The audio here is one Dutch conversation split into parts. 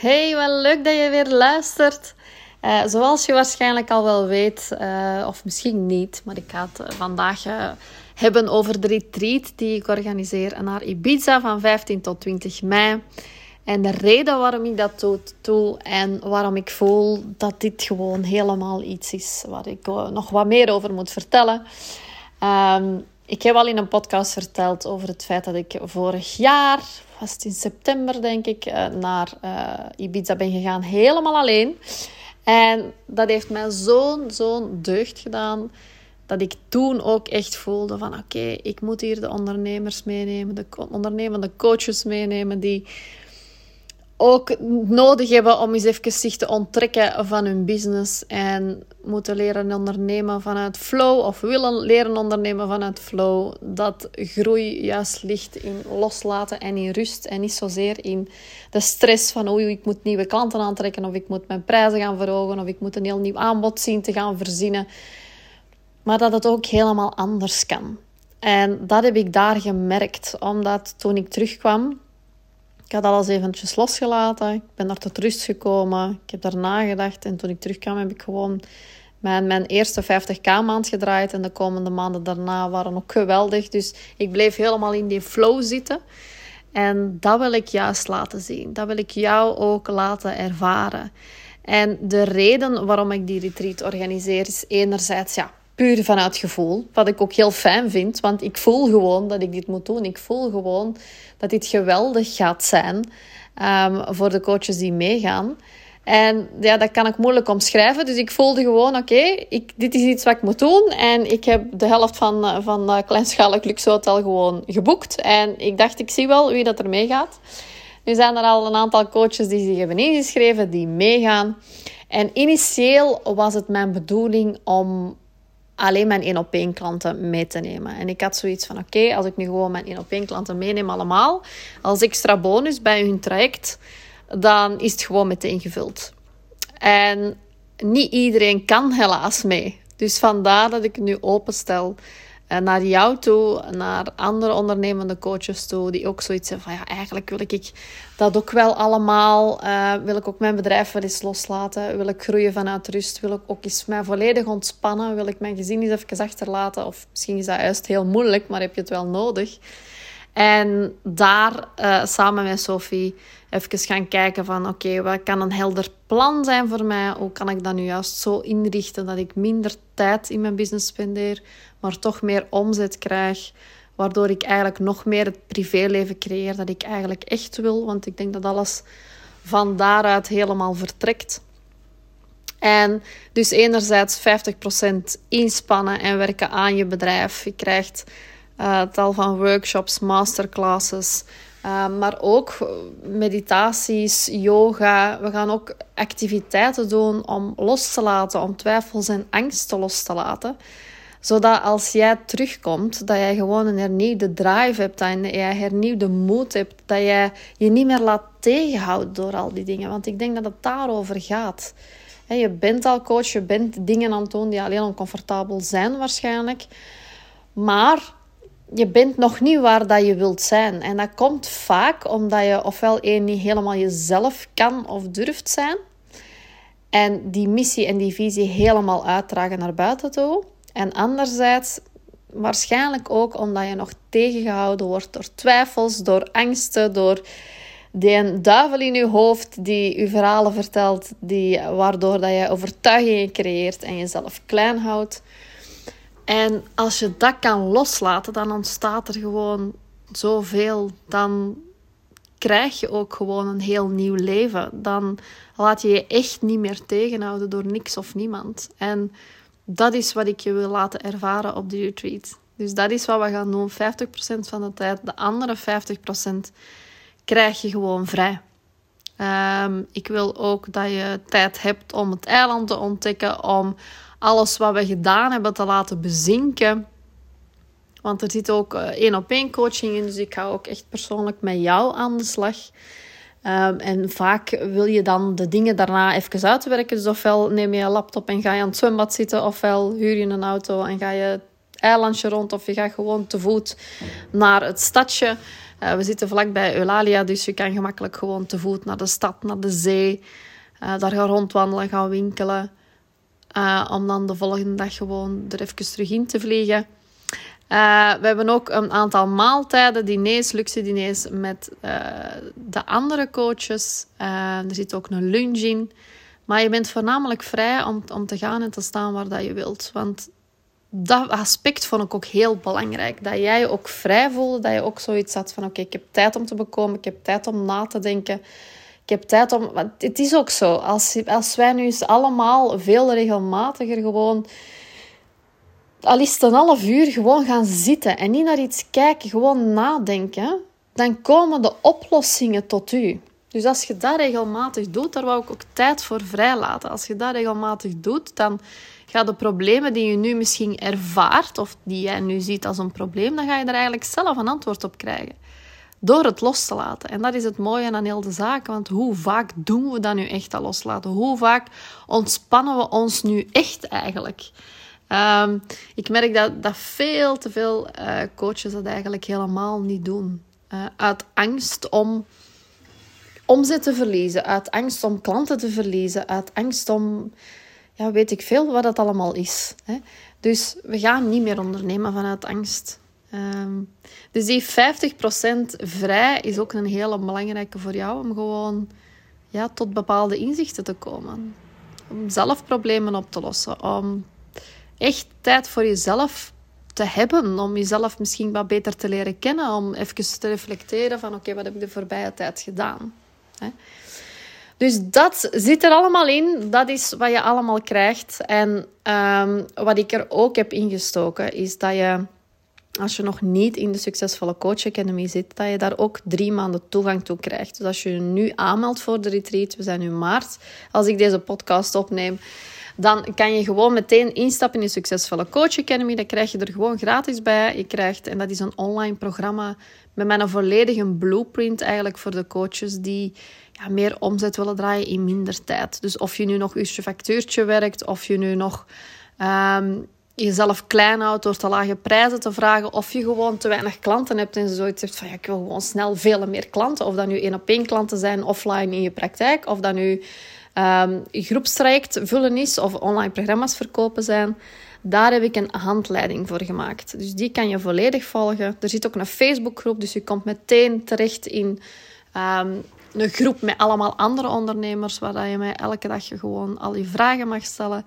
Hey, wel leuk dat je weer luistert. Uh, zoals je waarschijnlijk al wel weet, uh, of misschien niet, maar ik ga het vandaag uh, hebben over de retreat die ik organiseer naar Ibiza van 15 tot 20 mei. En de reden waarom ik dat doe en waarom ik voel dat dit gewoon helemaal iets is waar ik nog wat meer over moet vertellen. Um, ik heb al in een podcast verteld over het feit dat ik vorig jaar, was in september denk ik, eh, naar uh, Ibiza ben gegaan. Helemaal alleen. En dat heeft mij zo'n, zo'n deugd gedaan. Dat ik toen ook echt voelde van oké, ik moet hier de ondernemers meenemen. De ondernemende coaches meenemen die ook nodig hebben om eens even zich te onttrekken van hun business en moeten leren ondernemen vanuit flow of willen leren ondernemen vanuit flow. Dat groei juist ligt in loslaten en in rust en niet zozeer in de stress van oei, ik moet nieuwe klanten aantrekken of ik moet mijn prijzen gaan verhogen of ik moet een heel nieuw aanbod zien te gaan verzinnen. Maar dat het ook helemaal anders kan. En dat heb ik daar gemerkt, omdat toen ik terugkwam ik had alles eventjes losgelaten. Ik ben naar tot rust gekomen. Ik heb daar nagedacht. En toen ik terugkwam, heb ik gewoon mijn, mijn eerste 50k maand gedraaid. En de komende maanden daarna waren ook geweldig. Dus ik bleef helemaal in die flow zitten. En dat wil ik juist laten zien. Dat wil ik jou ook laten ervaren. En de reden waarom ik die retreat organiseer is enerzijds, ja, puur vanuit gevoel. Wat ik ook heel fijn vind, want ik voel gewoon dat ik dit moet doen. Ik voel gewoon dat dit geweldig gaat zijn um, voor de coaches die meegaan. En ja, dat kan ik moeilijk omschrijven. Dus ik voelde gewoon, oké, dit is iets wat ik moet doen. En ik heb de helft van, eh, van uh, Kleinschalig Luxe Hotel gewoon geboekt. En ik dacht, ik zie wel wie dat er meegaat. Nu zijn er al een aantal coaches die zich hebben ingeschreven, die meegaan. En initieel was het mijn bedoeling om alleen mijn één op één klanten mee te nemen. En ik had zoiets van: oké, als ik nu gewoon mijn één op één klanten meeneem, allemaal, als extra bonus bij hun traject, dan is het gewoon meteen gevuld. En niet iedereen kan helaas mee. Dus vandaar dat ik nu openstel uh, naar jou toe, naar andere ondernemende coaches toe, die ook zoiets hebben van ja, eigenlijk wil ik dat ook wel allemaal. Uh, wil ik ook mijn bedrijf wel eens loslaten? Wil ik groeien vanuit rust? Wil ik ook eens mij volledig ontspannen? Wil ik mijn gezin eens even achterlaten? Of misschien is dat juist heel moeilijk, maar heb je het wel nodig? En daar uh, samen met Sophie even gaan kijken van oké, wat kan een helder plan zijn voor mij? Hoe kan ik dat nu juist zo inrichten dat ik minder tijd in mijn business spendeer, maar toch meer omzet krijg? Waardoor ik eigenlijk nog meer het privéleven creëer dat ik eigenlijk echt wil. Want ik denk dat alles van daaruit helemaal vertrekt. En dus enerzijds 50% inspannen en werken aan je bedrijf. Je krijgt uh, tal van workshops, masterclasses, uh, maar ook meditaties, yoga. We gaan ook activiteiten doen om los te laten, om twijfels en angsten los te laten. Zodat als jij terugkomt, dat jij gewoon een hernieuwde drive hebt en jij hernieuwde moed hebt, dat jij je niet meer laat tegenhouden door al die dingen. Want ik denk dat het daarover gaat. Je bent al coach, je bent dingen aan het doen die alleen oncomfortabel zijn waarschijnlijk. Maar je bent nog niet waar dat je wilt zijn. En dat komt vaak omdat je ofwel één niet helemaal jezelf kan of durft zijn. En die missie en die visie helemaal uitdragen naar buiten toe. En anderzijds waarschijnlijk ook omdat je nog tegengehouden wordt door twijfels, door angsten, door die duivel in je hoofd die je verhalen vertelt, die, waardoor dat je overtuigingen creëert en jezelf klein houdt. En als je dat kan loslaten, dan ontstaat er gewoon zoveel. Dan krijg je ook gewoon een heel nieuw leven. Dan laat je je echt niet meer tegenhouden door niks of niemand. En dat is wat ik je wil laten ervaren op de retreat. Dus dat is wat we gaan doen. 50% van de tijd. De andere 50% krijg je gewoon vrij. Um, ik wil ook dat je tijd hebt om het eiland te ontdekken, om alles wat we gedaan hebben te laten bezinken. Want er zit ook eh, één op één coaching in, dus ik ga ook echt persoonlijk met jou aan de slag. Um, en vaak wil je dan de dingen daarna even uitwerken. Dus ofwel neem je je laptop en ga je aan het zwembad zitten, ofwel huur je een auto en ga je het eilandje rond, of je gaat gewoon te voet naar het stadje. Uh, we zitten vlakbij Eulalia, dus je kan gemakkelijk gewoon te voet naar de stad, naar de zee. Uh, daar gaan rondwandelen, gaan winkelen. Uh, om dan de volgende dag gewoon er even terug in te vliegen. we hebben ook een aantal maaltijden, diners, luxe diners met de andere coaches. er zit ook een lunch in. Maar je bent voornamelijk vrij om, om te gaan en te staan waar dat je wilt. Want dat aspect vond ik ook heel belangrijk. Dat jij ook vrij voelde, dat je ook zoiets had van... Oké, ik heb tijd om te bekomen, ik heb tijd om na te denken. Ik heb tijd om... Want het is ook zo. Als, als wij nu eens allemaal veel regelmatiger gewoon... Al is een half uur gewoon gaan zitten en niet naar iets kijken, gewoon nadenken, dan komen de oplossingen tot u. Dus als je dat regelmatig doet, daar wou ik ook tijd voor vrijlaten. Als je dat regelmatig doet, dan ga de problemen die je nu misschien ervaart, of die jij nu ziet als een probleem, dan ga je er eigenlijk zelf een antwoord op krijgen. Door het los te laten. En dat is het mooie aan heel de zaak. Want hoe vaak doen we dat nu echt al loslaten? Hoe vaak ontspannen we ons nu echt eigenlijk? Ehm, ik merk dat, dat veel te veel uh, coaches dat eigenlijk helemaal niet doen. Uh, uit angst om omzet te verliezen, uit angst om klanten te verliezen, uit angst om, ja, weet ik veel wat dat allemaal is. Hè. Dus we gaan niet meer ondernemen vanuit angst. Um, dus die 50% vrij is ook een hele belangrijke voor jou om gewoon ja, tot bepaalde inzichten te komen. Om zelf problemen op te lossen. Om echt tijd voor jezelf te hebben. Om jezelf misschien wat beter te leren kennen. Om even te reflecteren van oké, wat heb ik de voorbije tijd gedaan? Dus dat zit er allemaal in. Dat is wat je allemaal krijgt. En ehm, wat ik er ook heb ingestoken, is dat je, als je nog niet in de Succesvolle Coach Academy zit, dat je daar ook drie maanden toegang toe krijgt. Dus als je je nu aanmeldt voor de retreat, we zijn nu maart, als ik deze podcast opneem, dan kan je gewoon meteen instappen in de Succesvolle Coach Academy. Dat krijg je er gewoon gratis bij. Je krijgt, en dat is een online programma met mijn volledige blueprint eigenlijk voor de coaches die meer omzet willen draaien in minder tijd. Dus of je nu nog uurtje factuurtje werkt, of je nu nog ehm, jezelf klein houdt door te lage prijzen te vragen, of je gewoon te weinig klanten hebt en zoiets hebt van ja, ik wil gewoon snel veel meer klanten. Of dat nu één op één klanten zijn offline in je praktijk, of dat nu um, groepstraject vullen is of online programma's verkopen zijn. Daar heb ik een handleiding voor gemaakt. Dus die kan je volledig volgen. Er zit ook een Facebookgroep, dus je komt meteen terecht in ehm, een groep met allemaal andere ondernemers, waar je mij elke dag gewoon al je vragen mag stellen.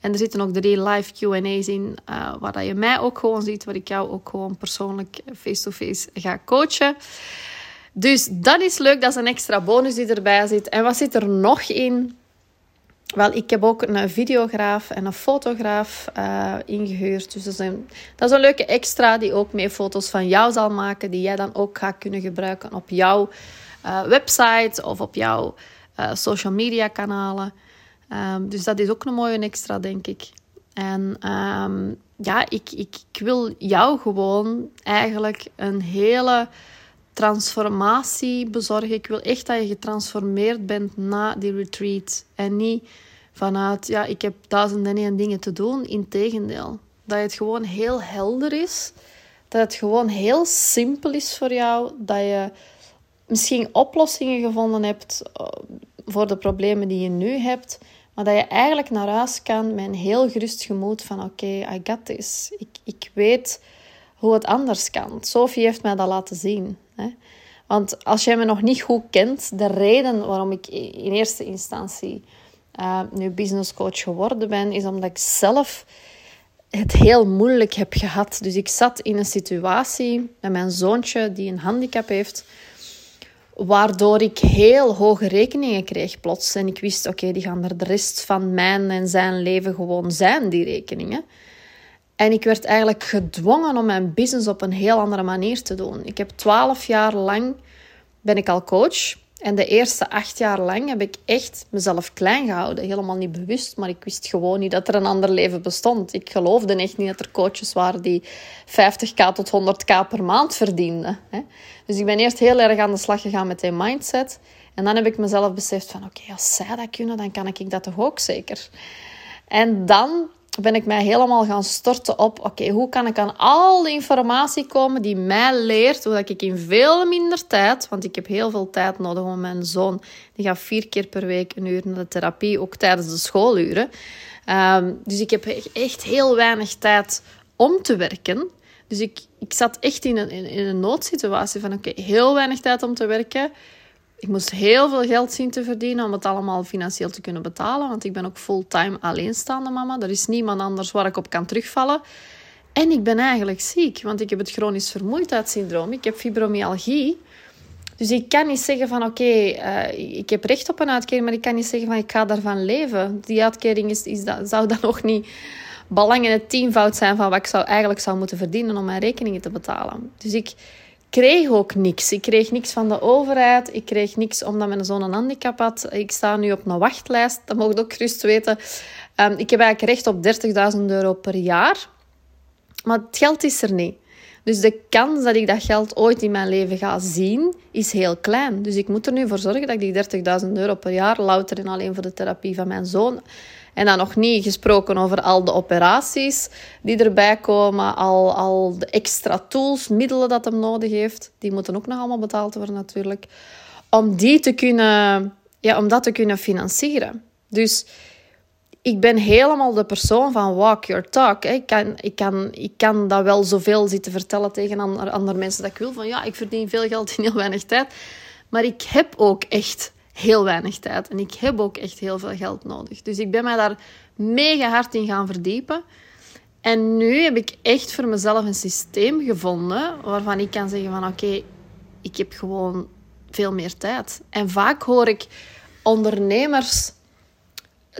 En er zitten ook drie live QA's in, uh, waar je mij ook gewoon ziet, waar ik jou ook gewoon persoonlijk face-to-face -face ga coachen. Dus dat is leuk, dat is een extra bonus die erbij zit. En wat zit er nog in? Wel, ik heb ook een videograaf en een fotograaf uh, ingehuurd. Dus dat is, een, dat leuke extra die ook mee foto's van jou zal maken, die jij dan ook gaat kunnen gebruiken op jouw uh, website of op jouw uh, social media kanalen. Um, dus dat is ook een mooie extra, denk ik. En um, ja, ik, ik, ik wil jou gewoon eigenlijk een hele transformatie bezorgen. Ik wil echt dat je getransformeerd bent na die retreat. En niet vanuit, ja, ik heb duizenden en dingen te doen. Integendeel. Dat het gewoon heel helder is. Dat het gewoon heel simpel is voor jou. Dat je misschien oplossingen gevonden hebt eh, voor de problemen die je nu hebt. Maar dat je eigenlijk naar huis kan met een heel gerust gemoed van oké, I got this. Ik, ik weet hoe het anders kan. Sophie heeft mij dat laten zien. Hè? Want als jij me nog niet goed kent, de reden waarom ik in eerste instantie uh, nu business coach geworden ben, is omdat ik zelf het heel moeilijk heb gehad. Dus ik zat in een situatie met mijn zoontje die een handicap heeft, waardoor ik heel hoge rekeningen kreeg plots. En ik wist, oké, die gaan er de rest van mijn en zijn leven gewoon zijn, die rekeningen. En ik werd eigenlijk gedwongen om mijn business op een heel andere manier te doen. Ik heb twaalf jaar lang ben ik al coach. En de eerste acht jaar lang heb ik echt mezelf klein gehouden. Helemaal niet bewust, maar ik wist gewoon niet dat er een ander leven bestond. Ik geloofde echt niet dat er coaches waren die 50k tot 100k per maand verdienden. Dus ik ben eerst heel erg aan de slag gegaan met die mindset. En dan heb ik mezelf beseft van, oké, als zij dat kunnen, dan kan ik dat toch ook zeker. En dan ben ik mij helemaal gaan storten op... Oké, hoe kan ik aan al de informatie komen die mij leert... zodat ik in veel minder tijd... Want ik heb heel veel tijd nodig om mijn zoon... Die gaat vier keer per week een uur naar de therapie. Ook tijdens de schooluren. Ehm, dus ik heb echt heel weinig tijd om te werken. Dus ik, ik zat echt in een, in, een noodsituatie van... Oké, heel weinig tijd om te werken... Ik moest heel veel geld zien te verdienen om het allemaal financieel te kunnen betalen. Want ik ben ook fulltime alleenstaande mama. Er is niemand anders waar ik op kan terugvallen. En ik ben eigenlijk ziek, want ik heb het chronisch vermoeidheidssyndroom. Ik heb fibromyalgie. Dus ik kan niet zeggen van oké, eh, ik heb recht op een uitkering, maar ik kan niet zeggen van ik ga daarvan leven. Die uitkering is, dat, zou dan nog niet belang in het tienvoud zijn van wat ik zou, eigenlijk zou moeten verdienen om mijn rekeningen te betalen. Dus ik, kreeg ook niks. Ik kreeg niks van de overheid. Ik kreeg niks omdat mijn zoon een handicap had. Ik sta nu op een wachtlijst. Dat mocht ook gerust weten. Um, ik heb eigenlijk recht op 30.000 euro per jaar. Maar het geld is er niet. Dus de kans dat ik dat geld ooit in mijn leven ga zien, is heel klein. Dus ik moet er nu voor zorgen dat ik die 30.000 euro per jaar, louter en alleen voor de therapie van mijn zoon, en dan nog niet gesproken over al de operaties die erbij komen, al, al de extra tools, middelen dat hem nodig heeft. Die moeten ook nog allemaal betaald worden natuurlijk. Om die te kunnen, ja, om dat te kunnen financieren. Dus ik ben helemaal de persoon van walk your talk. Ik kan, ik, kan, ik kan dat wel zoveel zitten vertellen tegen andere mensen dat ik wil. Van ja, ik verdien veel geld in heel weinig tijd. Maar ik heb ook echt heel weinig tijd. En ik heb ook echt heel veel geld nodig. Dus ik ben mij daar mega hard in gaan verdiepen. En nu heb ik echt voor mezelf een systeem gevonden waarvan ik kan zeggen van oké, ik heb gewoon veel meer tijd. En vaak hoor ik ondernemers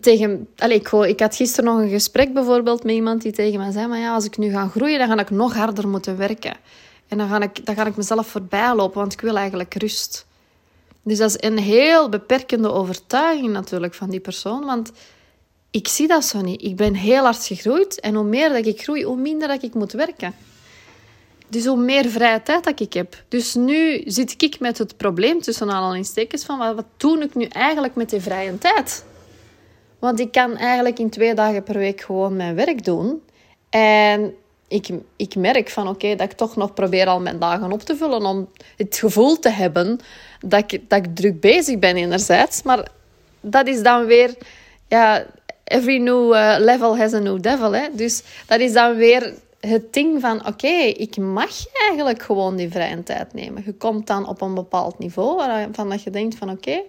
tegen... Allez, ik, ik had gisteren nog een gesprek bijvoorbeeld met iemand die tegen mij zei, maar ja, als ik nu ga groeien, dan ga ik nog harder moeten werken. En dan ga ik, dan ga ik mezelf voorbij lopen, want ik wil eigenlijk rust. Dus dat is een heel beperkende overtuiging natuurlijk van die persoon. Want ik zie dat zo niet. Ik ben heel hard gegroeid. En hoe meer dat ik groei, hoe minder dat ik moet werken. Dus hoe meer vrije tijd dat ik heb. Dus nu zit ik met het probleem tussen aanhalingstekens van wat, wat doe ik nu eigenlijk met die vrije tijd? Want ik kan eigenlijk in twee dagen per week gewoon mijn werk doen. En ik, ik merk van oké, dat ik toch nog probeer al mijn dagen op te vullen om het gevoel te hebben dat ik, dat ik druk bezig ben enerzijds. Maar dat is dan weer, ja, every new uh, level has a new devil. Hè? Dus dat is dan weer het ding van oké, ik mag eigenlijk gewoon die vrije tijd nemen. Je komt dan op een bepaald niveau waarvan dat je denkt van oké,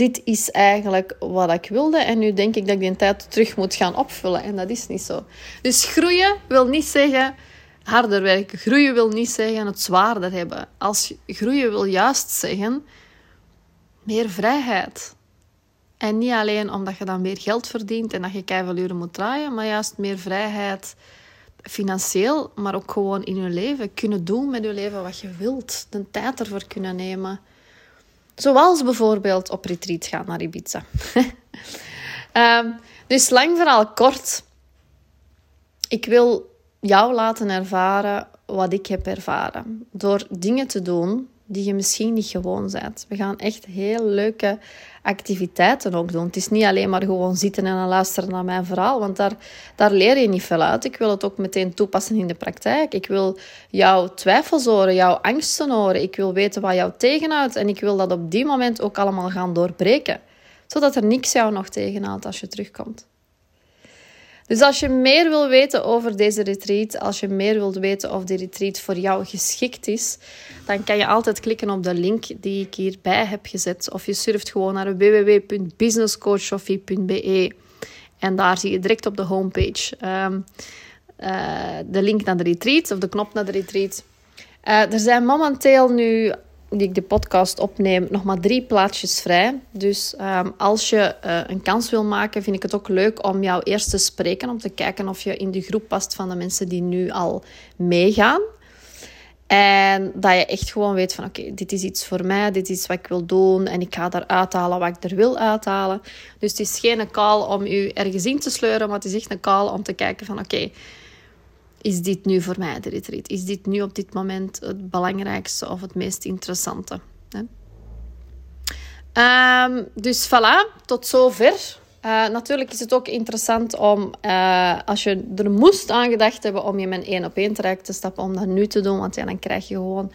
dit is eigenlijk wat ik wilde. En nu denk ik dat ik die tijd terug moet gaan opvullen. En dat is niet zo. Dus groeien wil niet zeggen harder werken. Groeien wil niet zeggen het zwaarder hebben. Als groeien wil juist zeggen meer vrijheid. En niet alleen omdat je dan meer geld verdient en dat je keihard uren moet draaien, maar juist meer vrijheid financieel, maar ook gewoon in je leven. Kunnen doen met je leven wat je wilt. De tijd ervoor kunnen nemen. Zoals bijvoorbeeld op retreat gaan naar Ibiza. um, dus lang verhaal kort. Ik wil jou laten ervaren wat ik heb ervaren. Door dingen te doen die je misschien niet gewoon bent. We gaan echt heel leuke activiteiten ook doen. Het is niet alleen maar gewoon zitten en luisteren naar mijn verhaal, want daar, daar leer je niet veel uit. Ik wil het ook meteen toepassen in de praktijk. Ik wil jouw twijfels horen, jouw angsten horen. Ik wil weten wat jou tegenhoudt en ik wil dat op die moment ook allemaal gaan doorbreken. Zodat er niks jou nog tegenhoudt als je terugkomt. Dus als je meer wil weten over deze retreat, als je meer wilt weten of die retreat voor jou geschikt is, dan kan je altijd klikken op de link die ik hierbij heb gezet. Of je surft gewoon naar www.businesscoachsofie.be en daar zie je direct op de homepage um, de link naar de retreat of de knop naar de retreat. Uh, er zijn momenteel nu die ik de podcast opneem, nog maar drie plaatsjes vrij. Dus um, als je uh, een kans wil maken, vind ik het ook leuk om jou eerst te spreken. Om te kijken of je in de groep past van de mensen die nu al meegaan. En dat je echt gewoon weet van oké, dit is iets voor mij, dit is wat ik wil doen en ik ga eruit halen wat ik er wil uithalen. Dus het is geen call om u ergens in te sleuren, maar het is echt een call om te kijken van oké, is dit nu voor mij de retreat? Is dit nu op dit moment het belangrijkste of het meest interessante? Hè? Um, dus voilà, tot zover Uh, natuurlijk is het ook interessant om, uh, als je er moest aan gedacht hebben om je met één op één traject te stappen, om dat nu te doen. Want ja, dan krijg je gewoon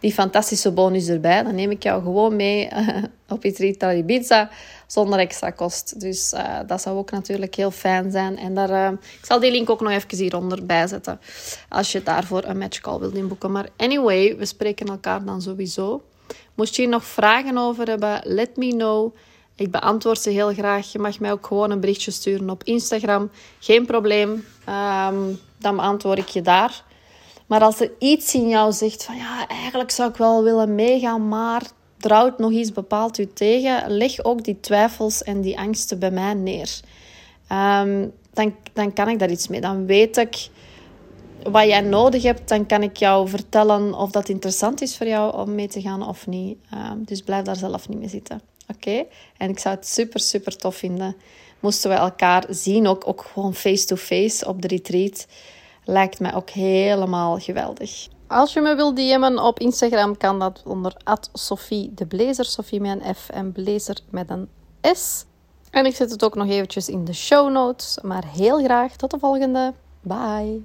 die fantastische bonus erbij. Dan neem ik jou gewoon mee uh, op Retreat Ibiza zonder extra kost. Dus dat zou ook natuurlijk heel fijn zijn. En daar, ik zal die link ook nog even hieronder bijzetten. Als je daarvoor een matchcall wilt inboeken. Maar anyway, we spreken elkaar dan sowieso. Moest je hier nog vragen over hebben, let me know. Ik beantwoord ze heel graag. Je mag mij ook gewoon een berichtje sturen op Instagram. Geen probleem. Um, dan beantwoord ik je daar. Maar als er iets in jou zegt van ja, eigenlijk zou ik wel willen meegaan, maar trouwt nog iets bepaalt u tegen, leg ook die twijfels en die angsten bij mij neer. Um, dan, dan kan ik daar iets mee. Dan weet ik wat jij nodig hebt. Dan kan ik jou vertellen of dat interessant is voor jou om mee te gaan of niet. Um, dus blijf daar zelf niet mee zitten. Oké? En ik zou het super, super tof vinden. Moesten we elkaar zien, ook, ook gewoon face-to-face op de retreat. Lijkt mij ook helemaal geweldig. Als je me wilt DM'en op Instagram, kan dat onder Sophie de Blazer. Sophie met een F en Blazer met een S. En ik zet het ook nog eventjes in de show notes. Maar heel graag tot de volgende. Bye.